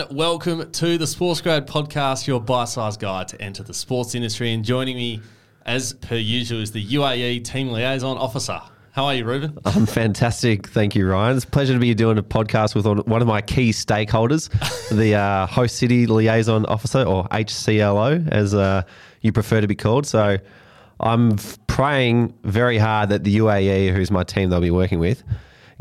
and welcome to the Sports Grad Podcast, your bite-sized guide to enter the sports industry. And joining me, as per usual, is the UAE Team Liaison Officer. How are you, Ruben? I'm fantastic. Thank you, Ryan. It's a pleasure to be doing a podcast with one of my key stakeholders, the uh, Host City Liaison Officer, or HCLO, as uh, you prefer to be called. So I'm praying very hard that the UAE, who's my team they'll be working with,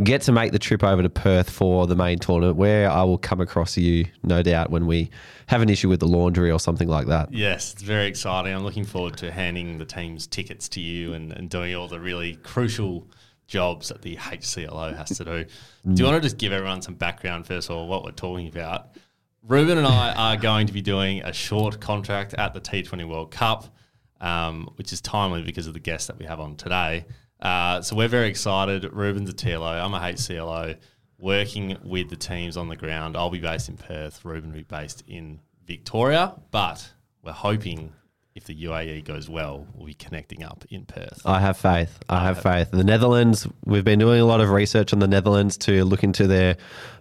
get to make the trip over to Perth for the main tournament, where I will come across you, no doubt, when we have an issue with the laundry or something like that. Yes, it's very exciting. I'm looking forward to handing the team's tickets to you and, and doing all the really crucial jobs that the HCLO has to do. Do you want to just give everyone some background first of all, what we're talking about? Ruben and I are going to be doing a short contract at the T20 World Cup, um, which is timely because of the guest that we have on today. Uh, so we're very excited. Ruben's a TLO. I'm a HCLO working with the teams on the ground. I'll be based in Perth. Ruben will be based in Victoria. But we're hoping if the UAE goes well, we'll be connecting up in Perth. I have faith. I have faith. The Netherlands, we've been doing a lot of research on the Netherlands to look into their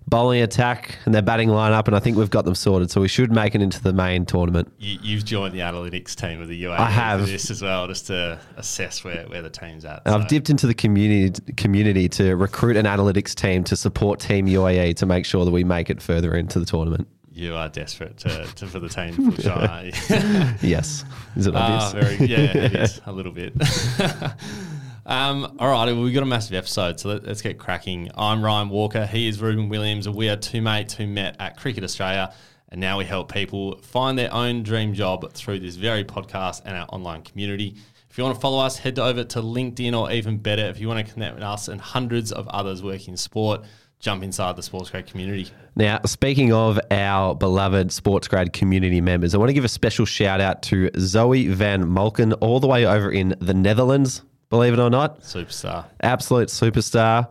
bowling attack and their batting lineup, and I think we've got them sorted. So we should make it into the main tournament. You, have joined the analytics team of the UAE. I have this as well, just to assess where, where the team's at. So. I've dipped into the community community to recruit an analytics team to support Team UAE to make sure that we make it further into the tournament. You are desperate to, to for the team to push yes. Is it obvious? Uh, very, yeah, it is a little bit. um, all right, well, we've got a massive episode, so let, us get cracking. I'm Ryan Walker. He is Ruben Williams, and we are two mates who met at Cricket Australia. And now we help people find their own dream job through this very podcast and our online community. If you want to follow us, head over to LinkedIn, or even better, if you want to connect with us and hundreds of others working in sport jump inside the Sports Grad community. Now, speaking of our beloved Sports Grad community members, I want to give a special shout out to Zoe Van Malkin, all the way over in the Netherlands, believe it or not. Superstar. Absolute superstar.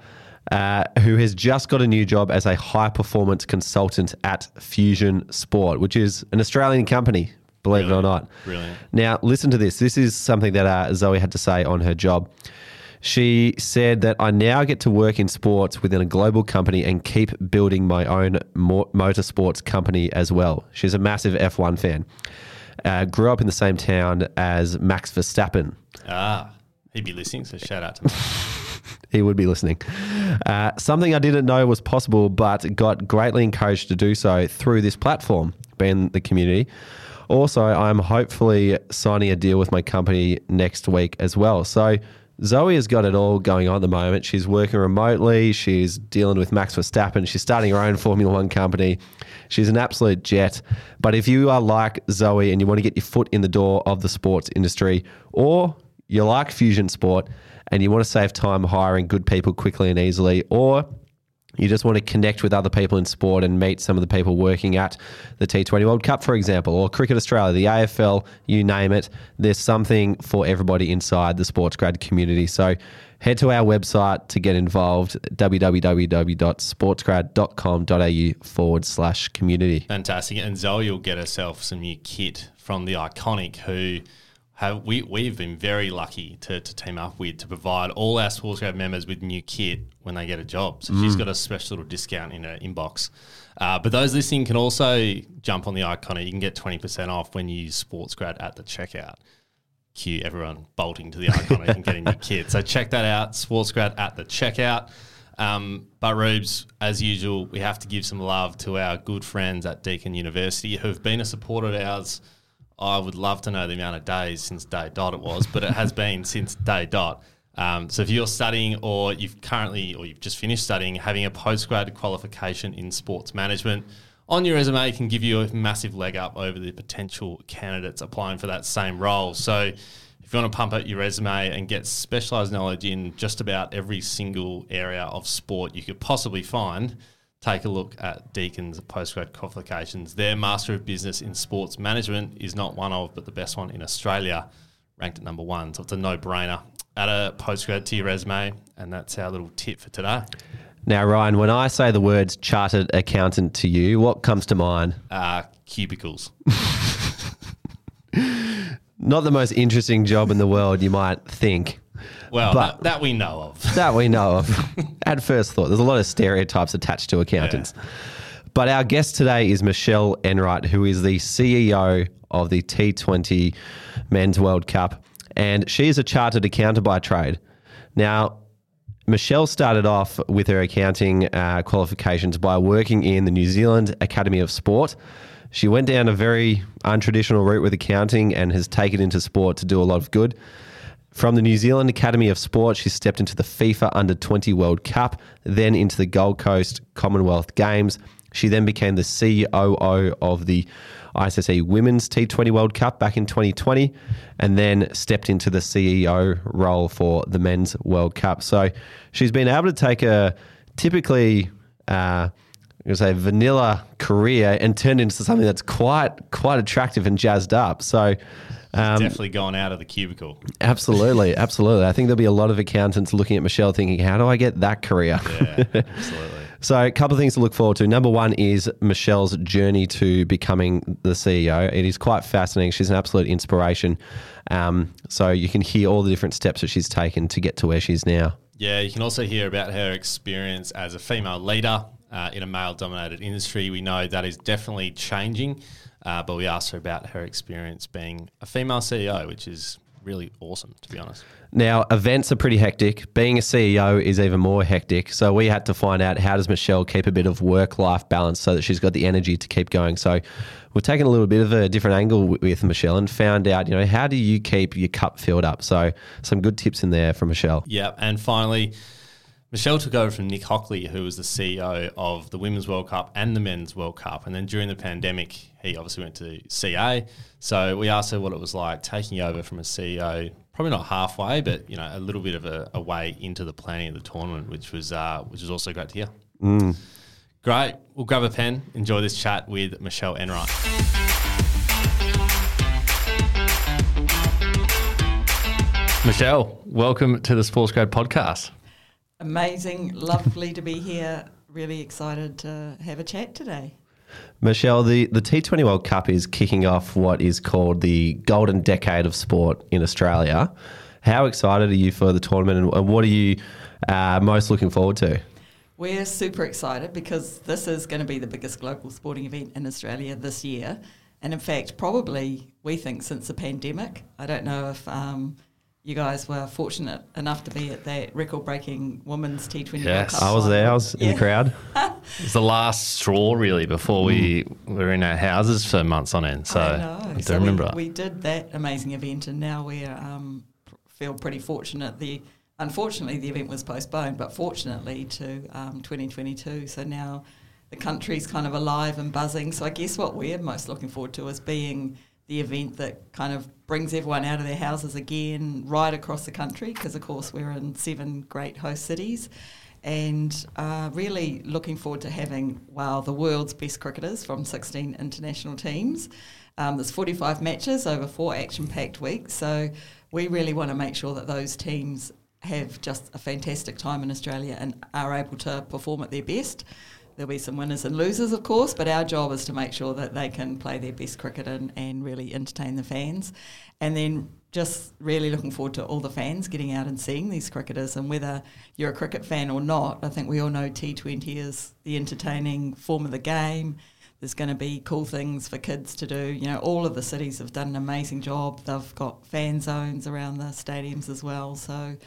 Uh, who has just got a new job as a high performance consultant at Fusion Sport, which is an Australian company, believe Brilliant. it or not. Brilliant. Now, listen to this. This is something that uh, Zoe had to say on her job. She said that I now get to work in sports within a global company and keep building my own motorsports company as well. She's a massive F1 fan. Uh, grew up in the same town as Max Verstappen. Ah, he'd be listening, so shout out to Max. he would be listening. Uh, something I didn't know was possible, but got greatly encouraged to do so through this platform, being the community. Also, I'm hopefully signing a deal with my company next week as well. So, Zoe has got it all going on at the moment. She's working remotely. She's dealing with Max Verstappen. She's starting her own Formula One company. She's an absolute jet. But if you are like Zoe and you want to get your foot in the door of the sports industry, or you like fusion sport and you want to save time hiring good people quickly and easily, or you just want to connect with other people in sport and meet some of the people working at the T20 World Cup, for example, or Cricket Australia, the AFL, you name it. There's something for everybody inside the sports grad community. So head to our website to get involved www.sportsgrad.com.au forward slash community. Fantastic. And Zoe you'll get herself some new kit from the Iconic, who have we we've been very lucky to, to team up with to provide all our Sports Grad members with new kit when they get a job. So mm. she's got a special little discount in her inbox. Uh, but those listening can also jump on the iconic. You can get twenty percent off when you use Sports Grad at the checkout. Cue everyone bolting to the iconic and getting your kit. So check that out, Sports Grad at the checkout. Um, but Rubes, as usual, we have to give some love to our good friends at Deakin University who have been a supporter of ours I would love to know the amount of days since day dot it was, but it has been since day dot. Um, so if you're studying or you've currently or you've just finished studying, having a postgrad qualification in sports management on your resume can give you a massive leg up over the potential candidates applying for that same role. So if you want to pump up your resume and get specialized knowledge in just about every single area of sport you could possibly find, take a look at Deakin's postgrad qualifications. Their Master of Business in Sports Management is not one of, but the best one in Australia, ranked at number one. So it's a no brainer. Add a postgrad to your resume, and that's our little tip for today. Now, Ryan, when I say the words chartered accountant to you, what comes to mind? Uh, cubicles. not the most interesting job in the world, you might think. Well, but that, that, we know of. That we know of. At first thought, there's a lot of stereotypes attached to accountants. Yeah. But our guest today is Michelle Enright, who is the CEO of the T20 Men's World Cup. And she is a chartered accountant by trade. Now, Michelle started off with her accounting uh, qualifications by working in the New Zealand Academy of Sport. She went down a very untraditional route with accounting and has taken into sport to do a lot of good. From the New Zealand Academy of Sport, she stepped into the FIFA Under 20 World Cup, then into the Gold Coast Commonwealth Games. She then became the COO of the ICC Women's T20 World Cup back in 2020, and then stepped into the CEO role for the Men's World Cup. So she's been able to take a typically, uh, to say, vanilla career and turn it into something that's quite quite attractive and jazzed up. So. Um, Definitely gone out of the cubicle. Absolutely, absolutely. I think there'll be a lot of accountants looking at Michelle thinking, how do I get that career? Yeah, absolutely. So, a couple of things to look forward to. Number one is Michelle's journey to becoming the CEO. It is quite fascinating. She's an absolute inspiration. Um, so, you can hear all the different steps that she's taken to get to where she's now. Yeah, you can also hear about her experience as a female leader uh, in a male dominated industry. We know that is definitely changing. Uh, but we asked her about her experience being a female CEO, which is really awesome, to be honest. Now, events are pretty hectic. Being a CEO is even more hectic. So we had to find out how does Michelle keep a bit of work-life balance so that she's got the energy to keep going. So we're taking a little bit of a different angle with Michelle and found out, you know, how do you keep your cup filled up? So some good tips in there from Michelle. Yeah, and finally Michelle took over from Nick Hockley, who was the CEO of the Women's World Cup and the Men's World Cup. And then during the pandemic, he obviously went to CA. So we asked her what it was like taking over from a CEO, probably not halfway, but you know, a little bit of a, a way into the planning of the tournament, which was uh, which was also great to hear. Mm. Great. We'll grab a pen. Enjoy this chat with Michelle Enright. Michelle, welcome to the Sports Grad podcast. Amazing, lovely to be here. Really excited to have a chat today. Michelle, the, the T20 World Cup is kicking off what is called the golden decade of sport in Australia. How excited are you for the tournament and, what are you uh, most looking forward to? We're super excited because this is going to be the biggest global sporting event in Australia this year. And in fact, probably we think since the pandemic. I don't know if um, you guys were fortunate enough to be at that record-breaking women's T20 yes. I was there. I was yeah. in the crowd. it was the last straw, really, before we mm. were in our houses for months on end. So I, I do so remember. We, we, did that amazing event, and now we um, feel pretty fortunate. The unfortunately the event was postponed, but fortunately to um, 2022. So now the country's kind of alive and buzzing. So I guess what we're most looking forward to is being the event that kind of brings everyone out of their houses again right across the country because of course we're in seven great host cities and uh, really looking forward to having wow the world's best cricketers from 16 international teams. Um, there's 45 matches over four action-packed weeks so we really want to make sure that those teams have just a fantastic time in australia and are able to perform at their best There'll be some winners and losers, of course, but our job is to make sure that they can play their best cricket and, and really entertain the fans. And then just really looking forward to all the fans getting out and seeing these cricketers. And whether you're a cricket fan or not, I think we all know T20 is the entertaining form of the game. There's going to be cool things for kids to do. You know, all of the cities have done an amazing job. They've got fan zones around the stadiums as well. So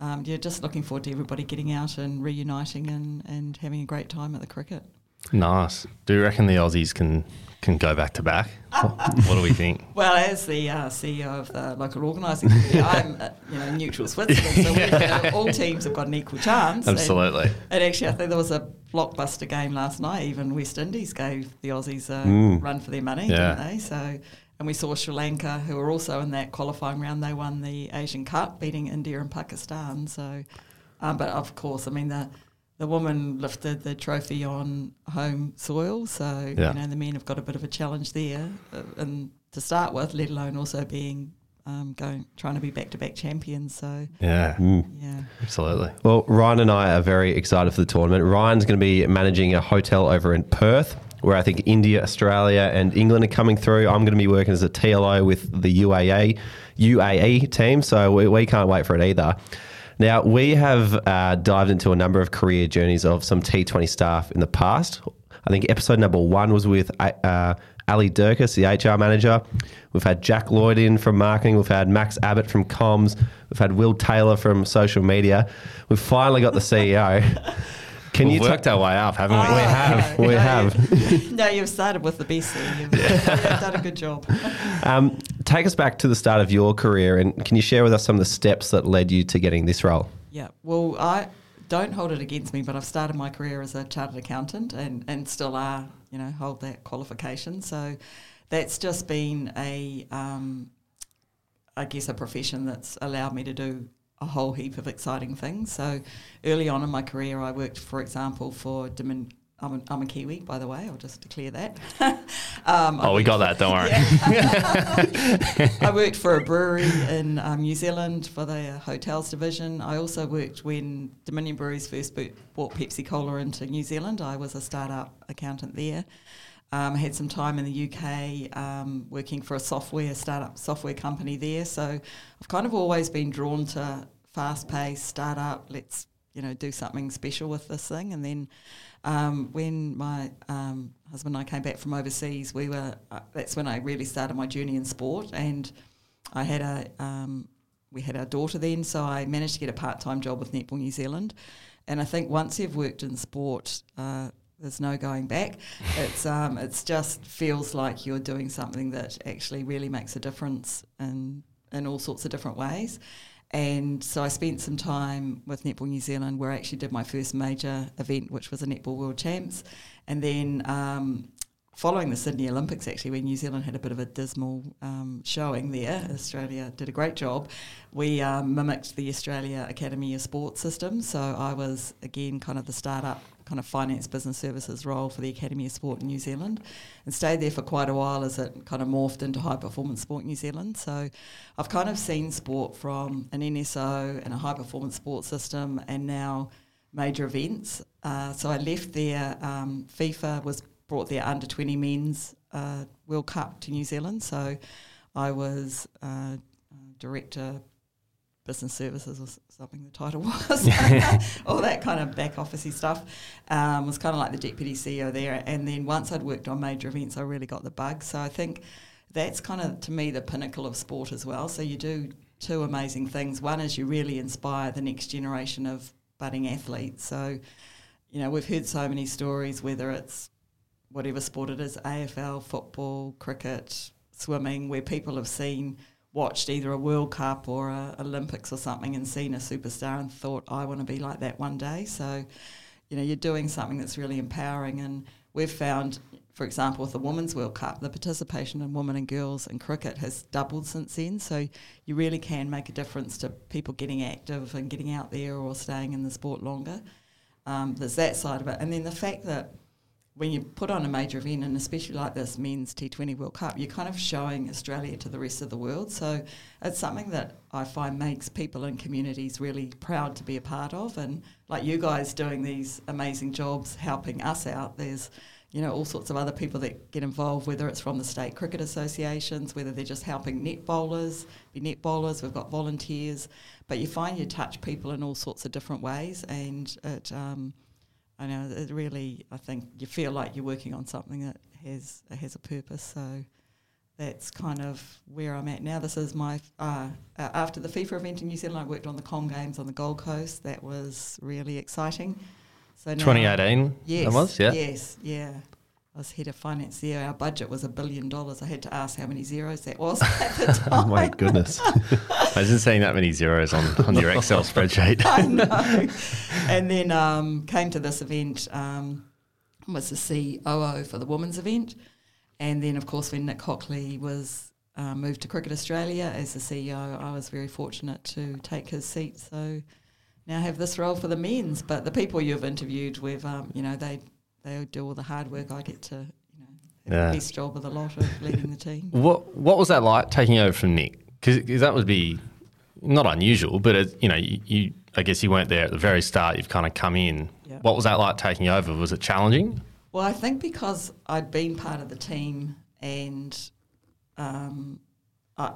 um, yeah, just looking forward to everybody getting out and reuniting and, and having a great time at the cricket. Nice. Do you reckon the Aussies can can go back to back? what do we think? Well, as the uh, CEO of the local organising committee, I'm uh, you know neutral Switzerland, so we, know, all teams have got an equal chance. Absolutely. And, and, actually, I think there was a blockbuster game last night. Even West Indies gave the Aussies a mm. run for their money, yeah. didn't they? So and we saw Sri Lanka, who were also in that qualifying round. They won the Asian Cup, beating India and Pakistan. So, um, but of course, I mean the the woman lifted the trophy on home soil. So yeah. you know the men have got a bit of a challenge there, uh, and to start with, let alone also being um, going trying to be back to back champions. So yeah, mm. yeah, absolutely. Well, Ryan and I are very excited for the tournament. Ryan's going to be managing a hotel over in Perth where I think India, Australia, and England are coming through. I'm going to be working as a TLO with the UAE UAE team, so we, we can't wait for it either. Now, we have uh, dived into a number of career journeys of some T20 staff in the past. I think episode number one was with uh, Ali Durkis, the HR manager. We've had Jack Lloyd in from marketing. We've had Max Abbott from comms. We've had Will Taylor from social media. We've finally got the CEO. Can We've you worked our way up, haven't we? Oh, we have. We no, have. no, you've started with the best. You've, you've done a good job. Um, take us back to the start of your career, and can you share with us some of the steps that led you to getting this role? Yeah. Well, I don't hold it against me, but I've started my career as a chartered accountant, and and still are. You know, hold that qualification. So that's just been a, um, I guess, a profession that's allowed me to do a whole heap of exciting things. So early on in my career, I worked, for example, for Domin- I'm a, I'm a Kiwi, by the way. I'll just declare that. um, oh, we got that. Don't worry. I worked for a brewery in um, New Zealand for the hotels division. I also worked when Dominion Breweries first bought Pepsi Cola into New Zealand. I was a startup accountant there. Um, I had some time in the UK um, working for a software startup software company there. So I've kind of always been drawn to fast paced startup. Let's you know do something special with this thing. And then um, when my um, husband and I came back from overseas, we were uh, that's when I really started my journey in sport. And I had a um, we had our daughter then, so I managed to get a part time job with Netball New Zealand. And I think once you've worked in sport, uh, there's no going back. It's um, it's just feels like you're doing something that actually really makes a difference in in all sorts of different ways. And so I spent some time with Netball New Zealand, where I actually did my first major event, which was a Netball World Champs, and then um, following the Sydney Olympics, actually, when New Zealand had a bit of a dismal um, showing there, Australia did a great job. We um, mimicked the Australia Academy of Sport system. So I was, again, kind of the startup, kind of finance business services role for the Academy of Sport in New Zealand and stayed there for quite a while as it kind of morphed into high performance sport New Zealand. So I've kind of seen sport from an NSO and a high performance sport system and now major events. Uh, so I left there. Um, FIFA was brought their under 20 men's uh, World Cup to New Zealand. So I was uh, director business services or something the title was. All that kind of back officey stuff um, was kind of like the deputy CEO there. And then once I'd worked on major events I really got the bug. So I think that's kind of to me the pinnacle of sport as well. So you do two amazing things. One is you really inspire the next generation of budding athletes. So you know we've heard so many stories whether it's whatever sport it is AFL, football, cricket, swimming, where people have seen, watched either a World Cup or a Olympics or something and seen a superstar and thought, I want to be like that one day. So, you know, you're doing something that's really empowering. And we've found, for example, with the Women's World Cup, the participation in women and girls in cricket has doubled since then. So you really can make a difference to people getting active and getting out there or staying in the sport longer. Um, there's that side of it. And then the fact that when you put on a major event, and especially like this men's T20 World Cup, you're kind of showing Australia to the rest of the world. So it's something that I find makes people in communities really proud to be a part of. And like you guys doing these amazing jobs helping us out, there's you know all sorts of other people that get involved, whether it's from the state cricket associations, whether they're just helping net bowlers, be net bowlers. We've got volunteers, but you find you touch people in all sorts of different ways, and it. Um, I know it really. I think you feel like you're working on something that has has a purpose. So that's kind of where I'm at now. This is my uh, after the FIFA event in New Zealand. I worked on the Com Games on the Gold Coast. That was really exciting. So 2018. Yes, that was yeah. Yes, yeah. I was head of finance there. Our budget was a billion dollars. I had to ask how many zeros that was at the time. oh my goodness. I wasn't seeing that many zeros on, on your Excel spreadsheet. I know. And then um, came to this event, um, was the COO for the women's event. And then, of course, when Nick Hockley was uh, moved to Cricket Australia as the CEO, I was very fortunate to take his seat. So now I have this role for the men's. But the people you've interviewed with, um, you know, they they do all the hard work. I get to, you know, yeah. the best job of the lot of leading the team. What What was that like taking over from Nick? Because that would be not unusual, but it, you know, you, you, I guess you weren't there at the very start. You've kind of come in. Yeah. What was that like taking over? Was it challenging? Well, I think because I'd been part of the team and um, I,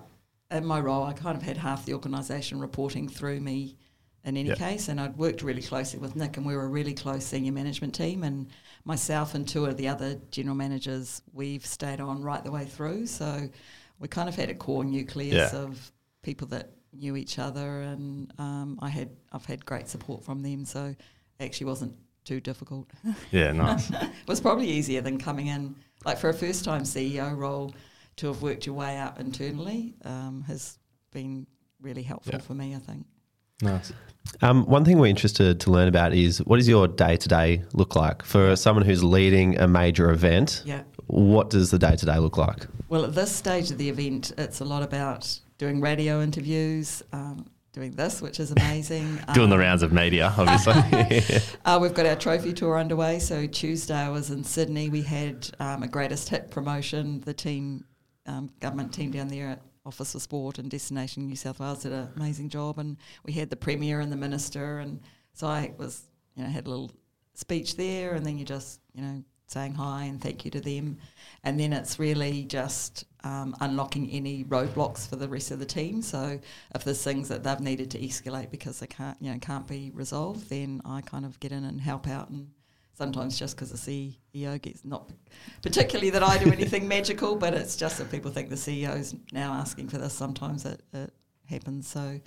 in my role, I kind of had half the organisation reporting through me in any Yeah. case. And I'd worked really closely with Nick, and we were a really close senior management team. And myself and two of the other general managers, we've stayed on right the way through. So we kind of had a core nucleus Yeah. of people that knew each other, and um, I had I've had great support from them. So it actually wasn't too difficult. Yeah, nice. it was probably easier than coming in like for a first time CEO role to have worked your way up internally um, has been really helpful Yeah. for me. I think. nice. Um, one thing we're interested to learn about is what does your day to day look like for someone who's leading a major event? Yeah. What does the day to day look like? Well, at this stage of the event, it's a lot about doing radio interviews, um, doing this, which is amazing. Doing the Um, rounds of media, obviously. Uh, we've got our trophy tour underway. So Tuesday I was in Sydney. We had um, a greatest hit promotion. The team, um, government team down there at Office of Sport and Destination New South Wales did an amazing job. And we had the premier and the minister, and so I was, you know, had a little speech there, and then you just, you know, saying hi and thank you to them, and then it's really just um, unlocking any roadblocks for the rest of the team. So if there's things that they've needed to escalate because they can't, you know, can't be resolved, then I kind of get in and help out. And sometimes just because the CEO gets not particularly that I do anything magical, but it's just that people think the CEO's now asking for this. Sometimes it, it happens. So.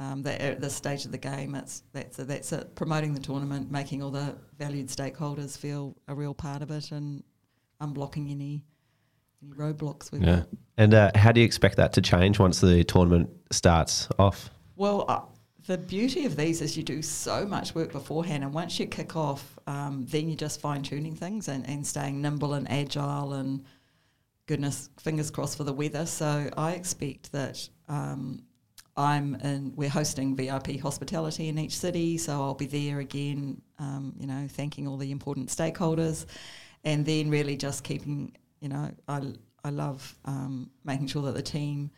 Um, that at this stage of the game, it's that's that's it. Promoting the tournament, making all the valued stakeholders feel a real part of it, and unblocking any any roadblocks. We've yeah. got. And uh, how do you expect that to change once the tournament starts off? Well, uh, the beauty of these is you do so much work beforehand, and once you kick off, um, then you're just fine tuning things and, and staying nimble and agile. And goodness, fingers crossed for the weather. So I expect that um, I'm in. We're hosting VIP hospitality in each city, so I'll be there again. Um, you know, thanking all the important stakeholders, and then really just keeping. You know, I I love um, making sure that the team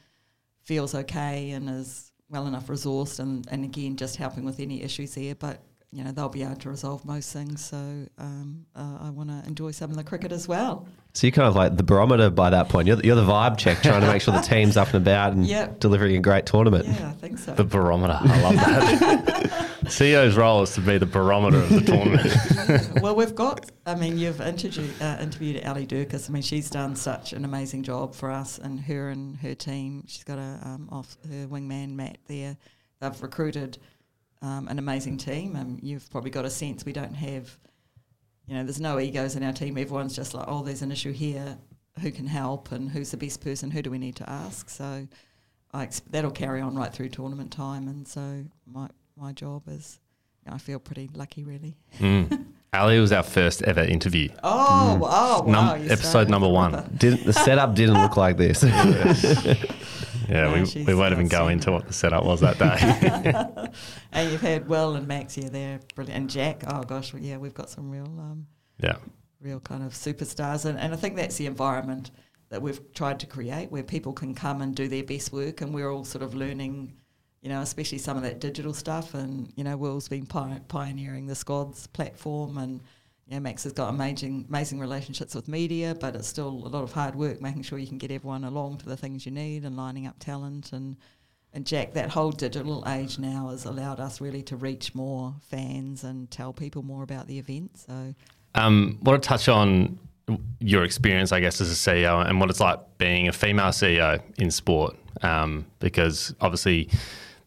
feels okay and is well enough resourced and, and again just helping with any issues there but you know they'll be able to resolve most things so um, uh, I want to enjoy some of the cricket as well So you're kind of like the barometer by that point. You're the, you're the vibe check, trying to make sure the team's up and about and Yep. delivering a great tournament. yeah I think so The barometer. I love that. CEO's role is to be the barometer of the tournament. well we've got I mean you've interviewed, uh, interviewed Ali Durkis I mean she's done such an amazing job for us and her and her team she's got a um, off her wingman Matt there they've recruited um, an amazing team and you've probably got a sense we don't have you know, there's no egos in our team. Everyone's just like, oh, there's an issue here. Who can help and who's the best person? Who do we need to ask? So I ex- that'll carry on right through tournament time. And so my my job is, I feel pretty lucky, really. Mm. Ali was our first ever interview. Oh, oh, wow! you episode number one. Didn't, the setup didn't look like this. Yeah, No, we, we won't even go into what the setup was that day. and you've had Will and Max here. They're brilliant. And Jack. Oh gosh, yeah, we've got some real um, yeah. real kind of superstars. And, and I think that's the environment that we've tried to create where people can come and do their best work and we're all sort of learning, you know, especially some of that digital stuff. And, you know, Will's been pi- pioneering the Squads platform and, you know, Max has got amazing, amazing relationships with media, but it's still a lot of hard work making sure you can get everyone along to the things you need and lining up talent and and Jack, that whole digital age now has allowed us really to reach more fans and tell people more about the event. So Um, want to touch on your experience, I guess, as a CEO and what it's like being a female CEO in sport, um, because obviously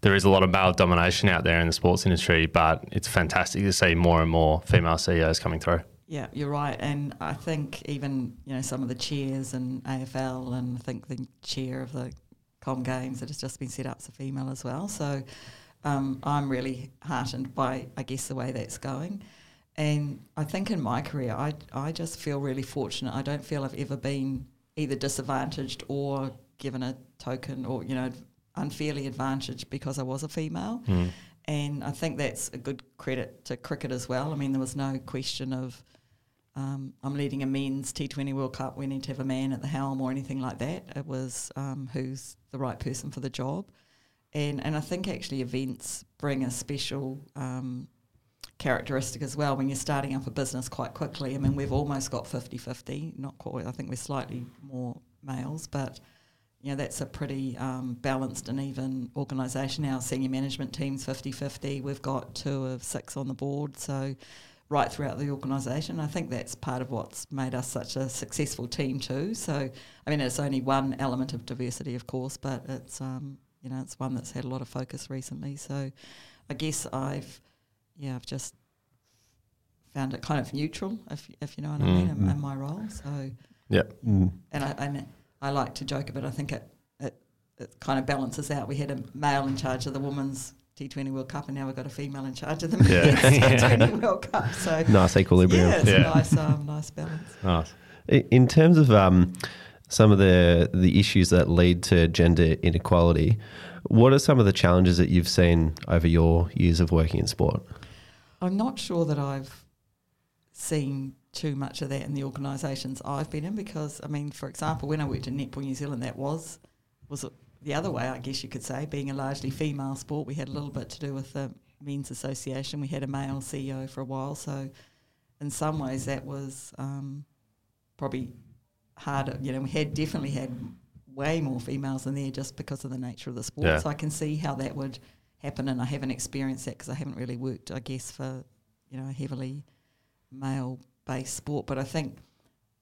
there is a lot of male domination out there in the sports industry, but it's fantastic to see more and more female CEOs coming through. Yeah, you're right, and I think even you know some of the chairs and AFL, and I think the chair of the Com Games that has just been set up is a female as well. So um, I'm really heartened by, I guess, the way that's going. And I think in my career, I I just feel really fortunate. I don't feel I've ever been either disadvantaged or given a token or you know unfairly advantaged because I was a female. And I think that's a good credit to cricket as well. I mean, there was no question of um, I'm leading a men's T20 World Cup. We need to have a man at the helm or anything like that. It was um, who's the right person for the job, and and I think actually events bring a special um, characteristic as well when you're starting up a business quite quickly. I mean, we've almost got 50-50, not quite. I think we're slightly more males, but you know, that's a pretty um, balanced and even organisation. Our senior management team's 50-50. We've got two of six on the board, so right throughout the organisation. I think that's part of what's made us such a successful team too. So, I mean, it's only one element of diversity, of course, but it's um, you know, it's one that's had a lot of focus recently. So, I guess I've yeah, I've just found it kind of neutral, if if you know what I mean, in, in my role. So Yeah. Mm. and I and I like to joke a bit. I think it, it it kind of balances out. We had a male in charge of the women's T20 World Cup, and now we've got a female in charge of the men's T20 World Cup. So Nice equilibrium. yeah, it's Yeah. nice um, nice balance. Nice. In terms of um, some of the the issues that lead to gender inequality, what are some of the challenges that you've seen over your years of working in sport? I'm not sure that I've seen too much of that in the organisations I've been in because, I mean, for example, when I worked in Netball New Zealand, that was was the other way, I guess you could say, being a largely female sport. We had a little bit to do with the men's association. We had a male CEO for a while, so in some ways that was um, probably harder. You know, we had definitely had way more females in there just because of the nature of the sport. Yeah. So I can see how that would happen, and I haven't experienced that because I haven't really worked, I guess, for you know heavily male-based sport. But I think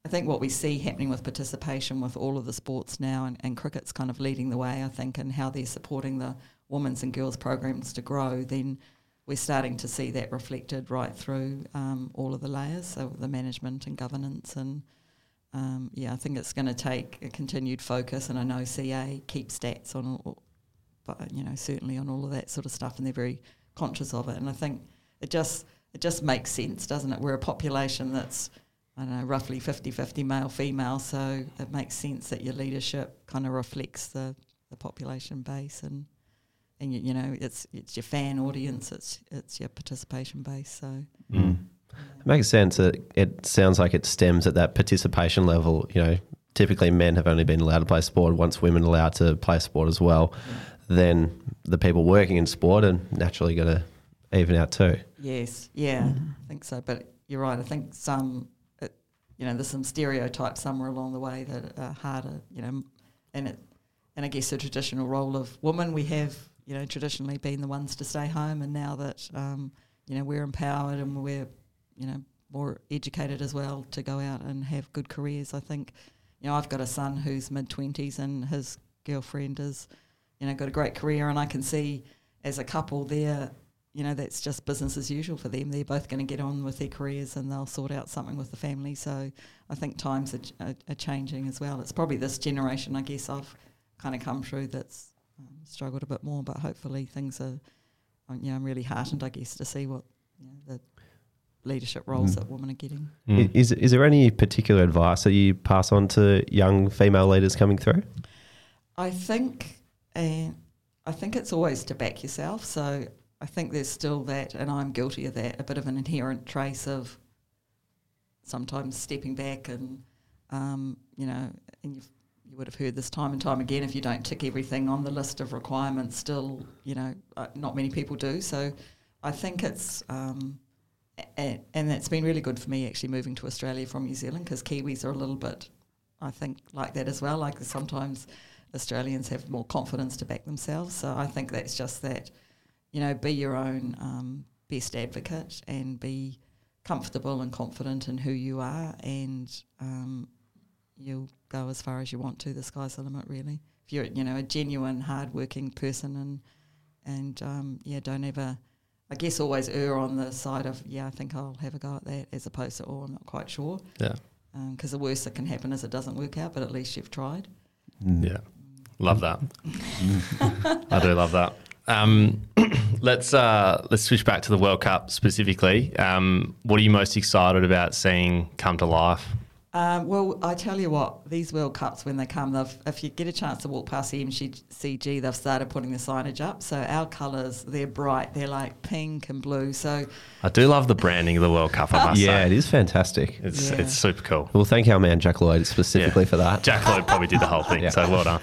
I think what we see happening with participation with all of the sports now, and, and cricket's kind of leading the way, I think, and how they're supporting the women's and girls programs to grow. Then we're starting to see that reflected right through um, all of the layers, so the management and governance and. Um, yeah, I think it's going to take a continued focus, and I know CA keeps stats on, but you know certainly on all of that sort of stuff, and they're very conscious of it. And I think it just it just makes sense, doesn't it? We're a population that's I don't know roughly 50-50 male female, so it makes sense that your leadership kind of reflects the, the population base, and and you, you know it's it's your fan audience, it's it's your participation base. So Mm. It makes sense that it sounds like it stems at that participation level. You know, typically men have only been allowed to play sport once women are allowed to play sport as well. Then the people working in sport are naturally going to even out too. Yes, yeah, I think so. But you're right. I think some, it, you know, there's some stereotypes somewhere along the way that are harder, you know, and it, and I guess the traditional role of woman we have, you know, traditionally been the ones to stay home, and now that, um, you know, we're empowered and we're, you know, more educated as well to go out and have good careers. I think, you know, I've got a son who's mid twenties, and his girlfriend is, you know, got a great career, and I can see as a couple they're you know, that's just business as usual for them. They're both going to get on with their careers and they'll sort out something with the family. So I think times are, are, are changing as well. It's probably this generation, I guess, I've kind of come through that's um, struggled a bit more, but hopefully things are, um, you know, I'm really heartened, I guess, to see what you know, the leadership roles Mm. that women are getting. Mm. Is, is there any particular advice that you pass on to young female leaders coming through? I think, and I think it's always to back yourself. So I think there's still that, and I'm guilty of that, a bit of an inherent trace of sometimes stepping back and, um, you know, and you've, you would have heard this time and time again. If you don't tick everything on the list of requirements, still, you know, uh, not many people do. So I think it's. Um, and, and it's been really good for me actually moving to Australia from New Zealand because Kiwis are a little bit, I think, like that as well. Like sometimes Australians have more confidence to back themselves. So I think that's just that, you know, be your own um, best advocate and be comfortable and confident in who you are, and um, you'll go as far as you want to. The sky's the limit, really. If you're, you know, a genuine, hardworking person, and and um, yeah, don't ever. I guess always err on the side of yeah, I think I'll have a go at that, as opposed to oh, I'm not quite sure. Yeah. Because the worst that can happen is it doesn't work out, but at least you've tried. Yeah. Love that. I do love that. Um, let's uh, let's switch back to the World Cup specifically. Um, what are you most excited about seeing come to life? Um, well, I tell you what, these World Cups, when they come, they've, if you get a chance to walk past the MCG, they've started putting the signage up. So our colours, they're bright. They're like pink and blue. So I do love the branding of the World Cup. I must Yeah, say, it is fantastic. it's Yeah. it's super cool. We'll thank our man Jack Lloyd specifically Yeah. for that. Jack Lloyd probably did the whole thing, Yeah. so well done.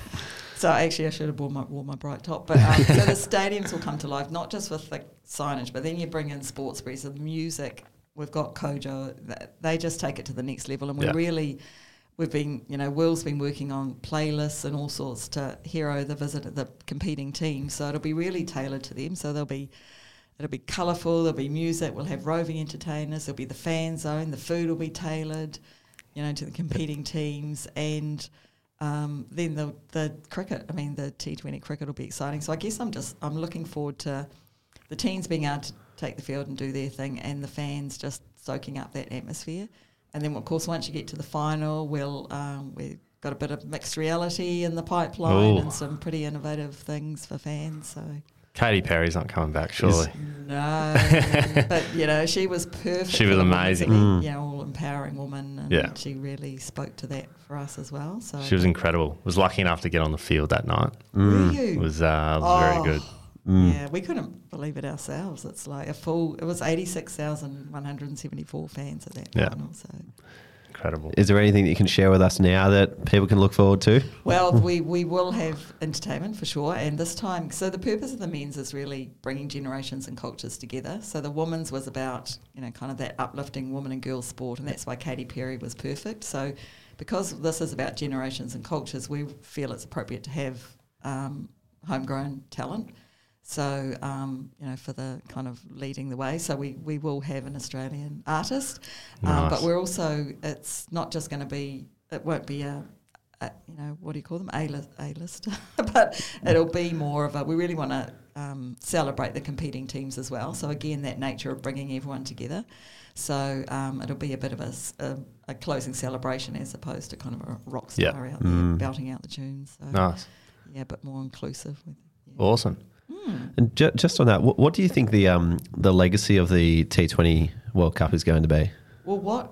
So actually, I should have worn my, worn my bright top. But um, so the stadiums will come to life, not just with the signage, but then you bring in sports breeze, the music. We've got Kojo. They just take it to the next level, and we're Yeah. really. we've been, you know, Will's been working on playlists and all sorts to hero the visit the competing team. So it'll be really tailored to them. So there'll be it'll be colourful. There'll be music. We'll have roving entertainers. There'll be the fan zone. The food will be tailored, you know, to the competing teams and. Um, then the the cricket, I mean the T Twenty cricket will be exciting. So I guess I'm just I'm looking forward to the teams being able to take the field and do their thing, and the fans just soaking up that atmosphere. And then, of course, once you get to the final, we'll um, we've got a bit of mixed reality in the pipeline Ooh. and some pretty innovative things for fans. So Katy Perry's not coming back, surely. no, but you know, she was perfect. She was amazing. women's mm. event, You know, all empowering woman, and Yeah. she really spoke to that for us as well. So She was incredible. Was lucky enough to get on the field that night. Were mm. It you? was, uh, it was Oh, very good. Mm. Yeah, we couldn't believe it ourselves. It's like a full. It was eighty six thousand one hundred and seventy four fans at that Yeah. final. So Incredible. Is there anything that you can share with us now that people can look forward to? Well, we, we will have entertainment for sure, and this time, so the purpose of the men's is really bringing generations and cultures together. So the women's was about, you know, kind of that uplifting woman and girls sport, and that's why Katy Perry was perfect. So because this is about generations and cultures, we feel it's appropriate to have um, homegrown talent. So, um, you know, for the kind of leading the way. So we, we will have an Australian artist, um, but we're also, it's not just going to be, it won't be a, a, you know, what do you call them? A-list, A-list. but it'll be more of a, we really want to um, celebrate the competing teams as well. So again, that nature of bringing everyone together. So um, it'll be a bit of a closing celebration as opposed to kind of a rock star out there Mm. belting out the tunes. So Nice. yeah, but more inclusive. With, yeah. Awesome. And ju- just on that, what, what do you think the um, the legacy of the T20 World Cup is going to be? Well, what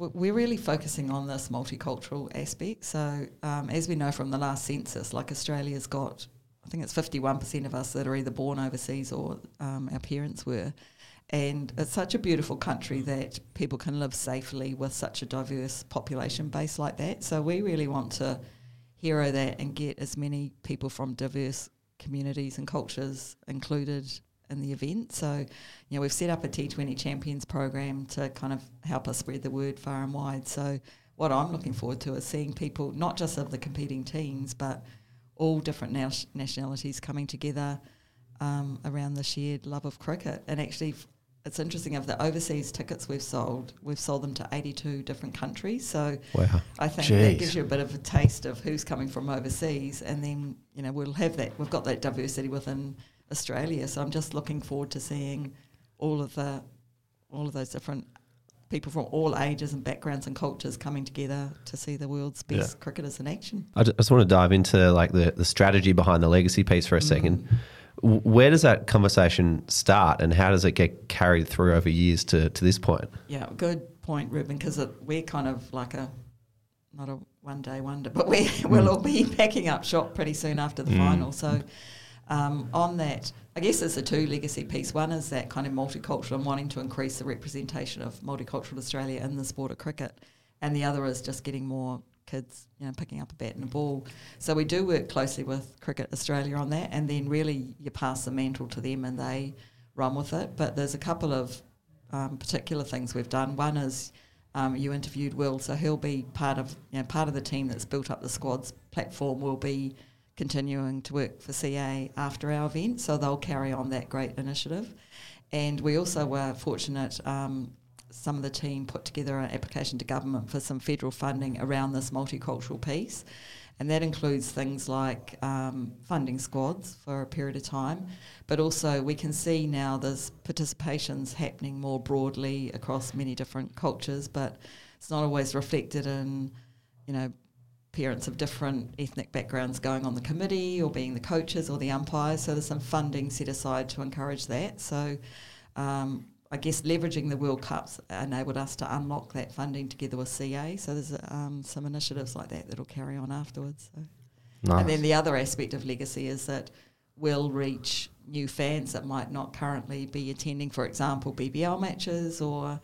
we're really focusing on this multicultural aspect. So, um, as we know from the last census, like Australia's got, I think it's 51% of us that are either born overseas or um, our parents were. And it's such a beautiful country that people can live safely with such a diverse population base like that. So, we really want to hero that and get as many people from diverse communities and cultures included in the event. So, you know, we've set up a T20 Champions program to kind of help us spread the word far and wide. So, what I'm looking forward to is seeing people, not just of the competing teams, but all different nas- nationalities coming together um, around the shared love of cricket. And actually, it's interesting of the overseas tickets we've sold, we've sold them to 82 different countries. So, Wow. I think Jeez. that gives you a bit of a taste of who's coming from overseas, and then you know we'll have that. We've got that diversity within Australia, so I'm just looking forward to seeing all of the all of those different people from all ages and backgrounds and cultures coming together to see the world's best Yeah. cricketers in action. I ju- just want to dive into like the, the strategy behind the legacy piece for a second. Mm. Where does that conversation start, and how does it get carried through over years to, to this point? Yeah, good point, Ruben, because we're kind of like a not a one day wonder, but we we'll all be packing up shop pretty soon after the Mm. final. So um, on that, I guess it's a two legacy piece. One is that kind of multicultural and wanting to increase the representation of multicultural Australia in the sport of cricket, and the other is just getting more kids, you know, picking up a bat and a ball. So we do work closely with Cricket Australia on that, and then really you pass the mantle to them and they run with it. But there's a couple of um, particular things we've done. One is um, you interviewed Will, so he'll be part of you know part of the team that's built up the squads platform. Will be continuing to work for CA after our event, so they'll carry on that great initiative. And we also were fortunate. Um, some of the team put together an application to government for some federal funding around this multicultural piece. And that includes things like um, funding squads for a period of time, but also we can see now there's participations happening more broadly across many different cultures, but it's not always reflected in, you know, parents of different ethnic backgrounds going on the committee or being the coaches or the umpires. So there's some funding set aside to encourage that. So um, I guess leveraging the World Cups enabled us to unlock that funding together with CA. So there's um, some initiatives like that that'll carry on afterwards. So. Nice. And then the other aspect of legacy is that we'll reach new fans that might not currently be attending, for example, BBL matches or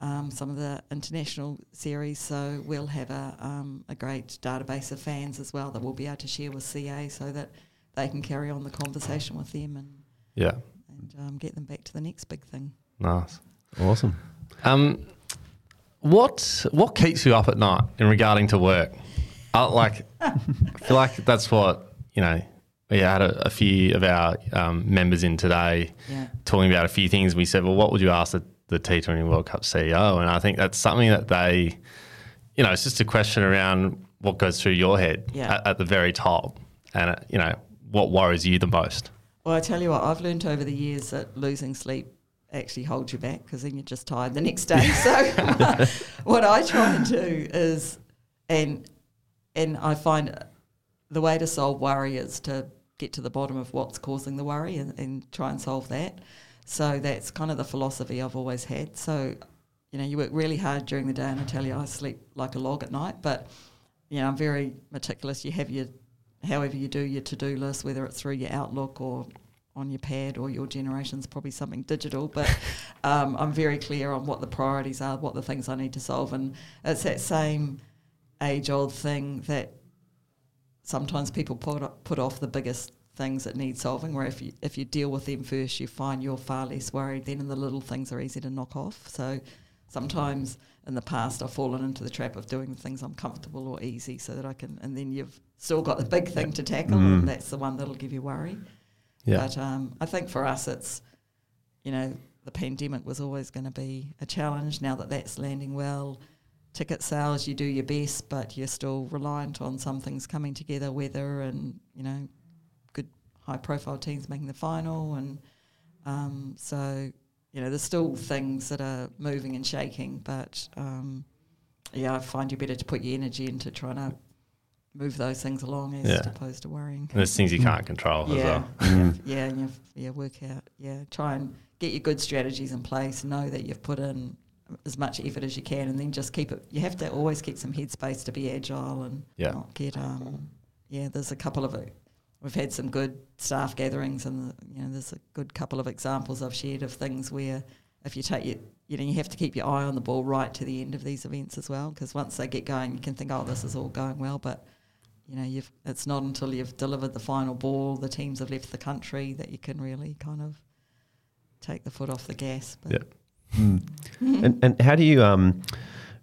um, some of the international series. So we'll have a, um, a great database of fans as well that we'll be able to share with CA so that they can carry on the conversation with them and, yeah. and um, get them back to the next big thing. Nice. Awesome. Um, what what keeps you up at night in regarding to work? I, like, I feel like that's what you know. We had a, a few of our um, members in today Yeah. talking about a few things. We said, "Well, what would you ask the, the T20 World Cup CEO?" And I think that's something that they, you know, it's just a question around what goes through your head Yeah. at, at the very top, and uh, you know, what worries you the most. Well, I tell you what, I've learned over the years that losing sleep actually holds you back because then you're just tired the next day. So what I try and do is, and and I find the way to solve worry is to get to the bottom of what's causing the worry and, and try and solve that. So that's kind of the philosophy I've always had. So, you know, you work really hard during the day, and I tell you, I sleep like a log at night. But you know, I'm very meticulous. You have your, however you do your to-do list, whether it's through your Outlook or on your pad or your generation's probably something digital. But um, I'm very clear on what the priorities are, what the things I need to solve, and it's that same age-old thing that sometimes people put put off the biggest things that need solving. Where if you if you deal with them first, you find you're far less worried. Then the little things are easy to knock off. So sometimes in the past, I've fallen into the trap of doing the things I'm comfortable or easy, so that I can. And then you've still got the big thing to tackle, and that's the one that'll give you worry. Yeah. But um, I think for us, it's you know the pandemic was always going to be a challenge. Now that that's landing well, ticket sales you do your best, but you're still reliant on some things coming together, weather and you know good high profile teams making the final, and um, so you know there's still things that are moving and shaking, but um, yeah, I find you better to put your energy into trying to move those things along as Yeah. opposed to worrying. And there's things you can't control as well. yeah, yeah, and you've, yeah, work out, yeah, try and get your good strategies in place. Know that you've put in as much effort as you can, and then just keep it. You have to always keep some headspace to be agile and Yeah. not get. Um, yeah, there's a couple of. We've had some good staff gatherings, and you know, there's a good couple of examples I've shared of things where if you take your, you know, you have to keep your eye on the ball right to the end of these events as well, because once they get going, you can think, oh, this is all going well, but you know, you've it's not until you've delivered the final ball, the teams have left the country, that you can really kind of take the foot off the gas. But Yeah. And, and how do you um,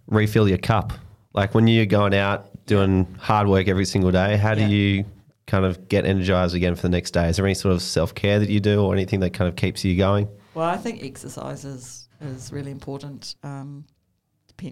refill your cup? Like when you're going out doing hard work every single day, how do Yeah. you kind of get energized again for the next day? Is there any sort of self care that you do or anything that kind of keeps you going? Well, I think exercise is, is really important. Um,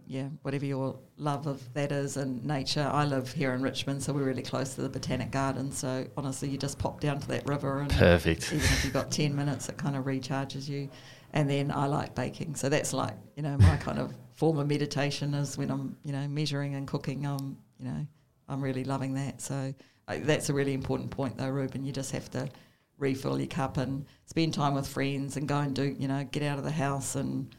yeah, whatever your love of that is and nature. I live here in Richmond, so we're really close to the Botanic Gardens. So honestly, you just pop down to that river and Perfect. even if you've got 10 minutes, it kind of recharges you. And then I like baking. So that's like, you know, my kind of form of meditation is when I'm, you know, measuring and cooking. I'm, you know, I'm really loving that. So I, that's a really important point, though, Ruben. You just have to refill your cup and spend time with friends and go and do, you know, get out of the house and,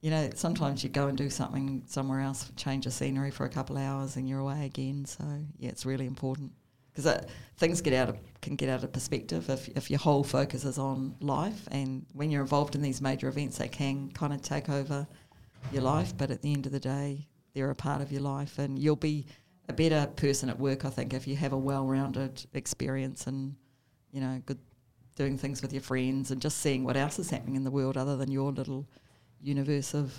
you know, sometimes you go and do something somewhere else, change the scenery for a couple of hours, and you're away again. So yeah, it's really important because uh, things get out of can get out of perspective if if your whole focus is on life, and when you're involved in these major events, they can kind of take over your life. But at the end of the day, they're a part of your life, and you'll be a better person at work, I think, if you have a well-rounded experience and you know good doing things with your friends and just seeing what else is happening in the world other than your little universe of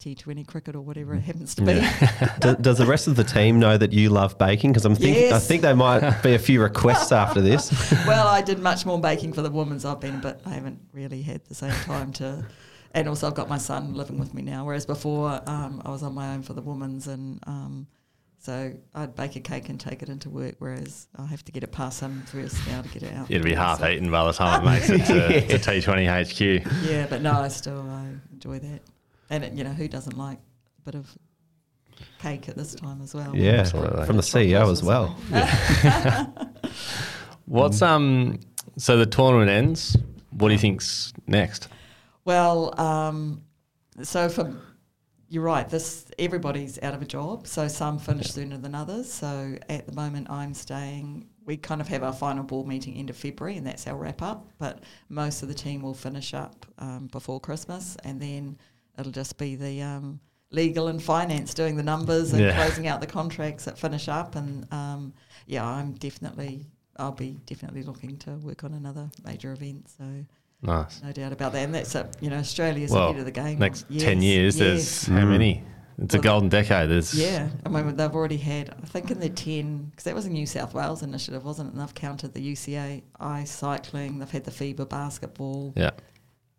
T20 cricket or whatever it happens to be. Do, does the rest of the team know that you love baking? Because I'm thinking, I think there might be a few requests after this. well, I did much more baking for the women's. I've been, but I haven't really had the same time to. And also, I've got my son living with me now. Whereas before, um, I was on my own for the women's, and um, so I'd bake a cake and take it into work. Whereas I have to get it past some first now to get it out. It'd be half so- eaten by the time it makes it to, to T20 HQ. Yeah, but no, I still I enjoy that. And it, you know, who doesn't like a bit of cake at this time as well? Yeah, Absolutely. from the CEO as well. What's um? So the tournament ends. What do you think's next? Well, um, so for you're right. This everybody's out of a job, so some finish sooner than others. So at the moment, I'm staying. We kind of have our final board meeting end of February, and that's our wrap up. But most of the team will finish up um, before Christmas, and then it'll just be the um, legal and finance doing the numbers and Yeah. closing out the contracts that finish up. And um, yeah, I'm definitely. I'll be definitely looking to work on another major event. So Nice. no doubt about that. And that's a, you know, Australia's Well, ahead of the game. next Yes, ten years, yes. there's how many? It's a golden decade. There's Yeah, I mean they've already had. I think in the ten because that was a New South Wales initiative, wasn't it? And they've counted the UCI ice cycling. They've had the FIBA basketball. yeah.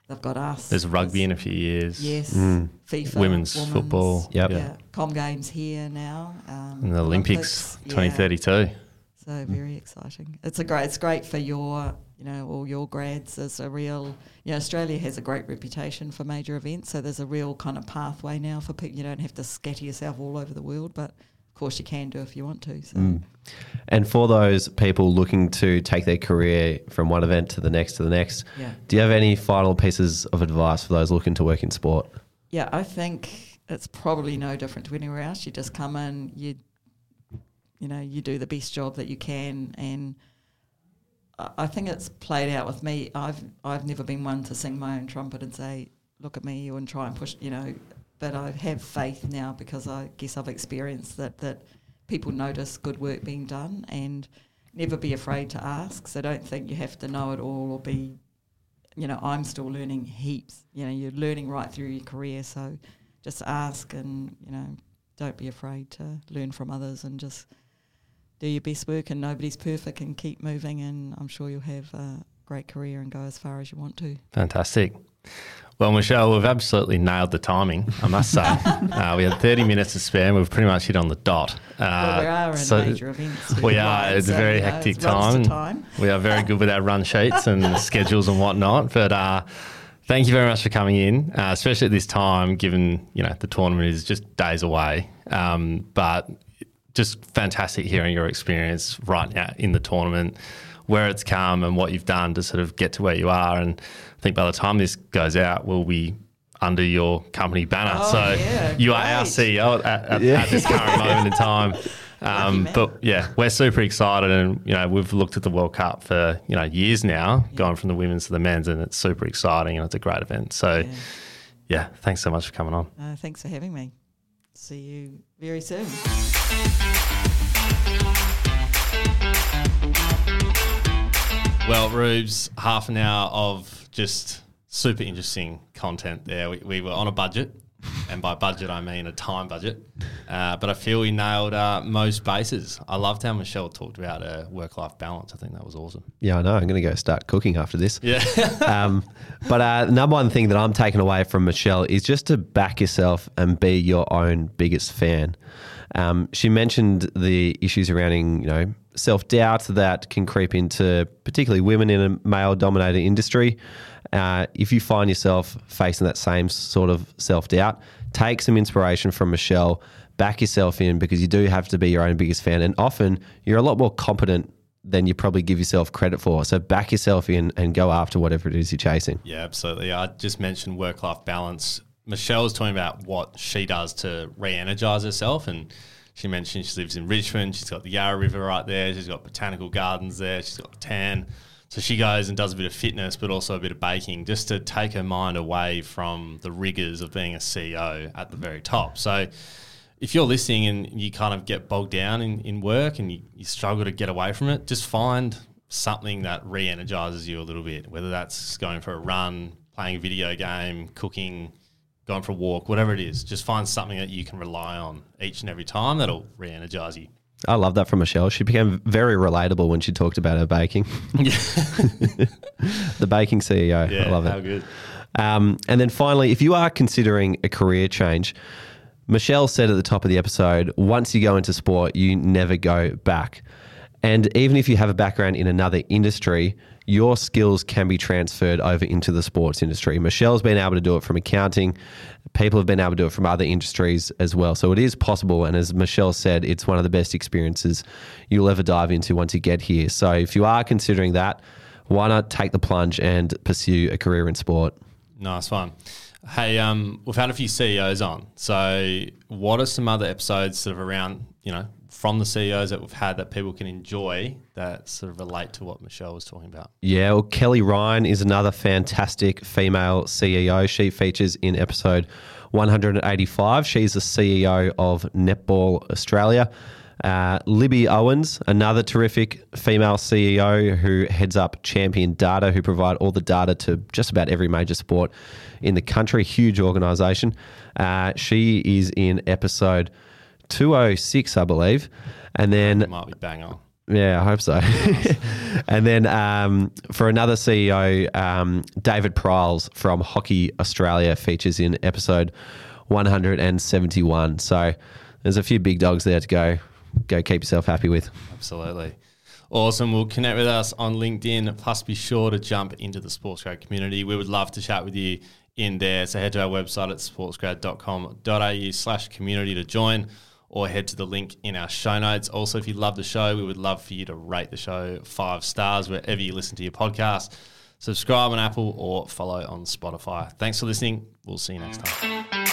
They've got us. There's rugby in a few years. Yes, Mm. FIFA, Women's football. Yep. Yeah. Yeah. Com Games here now. Um, And the Olympics, yeah. 2032. So very exciting. It's a great. It's great for your, you know, all your grads. There's a real, you know, Australia has a great reputation for major events. So there's a real kind of pathway now for people. You don't have to scatter yourself all over the world, but of course you can do if you want to. So Mm. And for those people looking to take their career from one event to the next to the next, yeah, do you have any final pieces of advice for those looking to work in sport? yeah. I think it's probably no different to anywhere else. You just come in, you, you know, you do the best job that you can, and I- think it's played out with me. I've I've never been one to sing my own trumpet and say, "Look at me," you and try and push, you know. But I have faith now because I guess I've experienced that that people notice good work being done, and never be afraid to ask. So don't think you have to know it all or be, you know. I'm still learning heaps. You know, you're learning right through your career, so just ask and you know, don't be afraid to learn from others and just do your best work and nobody's perfect and keep moving and I'm sure you'll have a great career and go as far as you want to. Fantastic. Well, Michelle, we've absolutely nailed the timing, I must say. uh, we had 30 minutes to spare and we've pretty much hit on the dot. Uh, well, we are in so major events. we are. It's a very you know, hectic it time. We are very good with our run sheets and schedules and whatnot. But uh, thank you very much for coming in, uh, especially at this time, given you know the tournament is just days away. Um, but just fantastic hearing your experience right now in the tournament, where it's come and what you've done to sort of get to where you are. And I think by the time this goes out, we'll be under your company banner. Oh, so yeah, you are our. CEO at, at, Yeah. at this current moment in time. Um, but yeah, we're super excited, and you know we've looked at the World Cup for you know years now, going from the women's to the men's, and it's super exciting, and it's a great event. So Yeah. yeah, thanks so much for coming on. Uh, thanks for having me. See you very soon. Well, Rubes, half an hour of just super interesting content there. We, we were on a budget, and by budget I mean a time budget. Uh, but I feel we nailed uh, most bases. I loved how Michelle talked about a work-life balance. I think that was awesome. Yeah, I know. I'm going to go start cooking after this. Yeah. um, but uh, number one thing that I'm taking away from Michelle is just to back yourself and be your own biggest fan. Um, she mentioned the issues surrounding, you know, self doubt that can creep into particularly women in a male dominated industry. Uh, if you find yourself facing that same sort of self doubt, take some inspiration from Michelle, back yourself in because you do have to be your own biggest fan. And often you're a lot more competent than you probably give yourself credit for. So back yourself in and go after whatever it is you're chasing. Yeah, absolutely. I just mentioned work life balance. Michelle was talking about what she does to re energize herself. And she mentioned she lives in Richmond. She's got the Yarra River right there. She's got botanical gardens there. She's got tan. So she goes and does a bit of fitness, but also a bit of baking just to take her mind away from the rigors of being a CEO at the very top. So if you're listening and you kind of get bogged down in, in work and you, you struggle to get away from it, just find something that re energizes you a little bit, whether that's going for a run, playing a video game, cooking, going for a walk, whatever it is. Just find something that you can rely on each and every time that'll re energize you. I love that from Michelle. She became very relatable when she talked about her baking. the baking CEO. Yeah, I love how it. good. Um, and then finally, if you are considering a career change, Michelle said at the top of the episode, once you go into sport, you never go back. And even if you have a background in another industry, your skills can be transferred over into the sports industry. Michelle's been able to do it from accounting. People have been able to do it from other industries as well. So it is possible. And as Michelle said, it's one of the best experiences you'll ever dive into once you get here. So if you are considering that, why not take the plunge and pursue a career in sport? Nice one. Hey, um, we've had a few CEOs on. So, what are some other episodes sort of around, you know, from the CEOs that we've had that people can enjoy that sort of relate to what Michelle was talking about? Yeah, well, Kelly Ryan is another fantastic female CEO. She features in episode 185. She's the CEO of Netball Australia. Uh, Libby Owens, another terrific female CEO who heads up Champion Data, who provide all the data to just about every major sport in the country. Huge organisation. Uh, she is in episode 206, I believe. And then Might be bang on. yeah, I hope so. and then um, for another CEO, um, David Pryles from Hockey Australia features in episode 171. So there's a few big dogs there to go go keep yourself happy with. Absolutely. Awesome. Well, connect with us on LinkedIn. Plus, be sure to jump into the SportsGrad community. We would love to chat with you in there. So head to our website at sportsgrad.com.au slash community to join or head to the link in our show notes. Also, if you love the show, we would love for you to rate the show five stars wherever you listen to your podcast. Subscribe on Apple or follow on Spotify. Thanks for listening. We'll see you next time.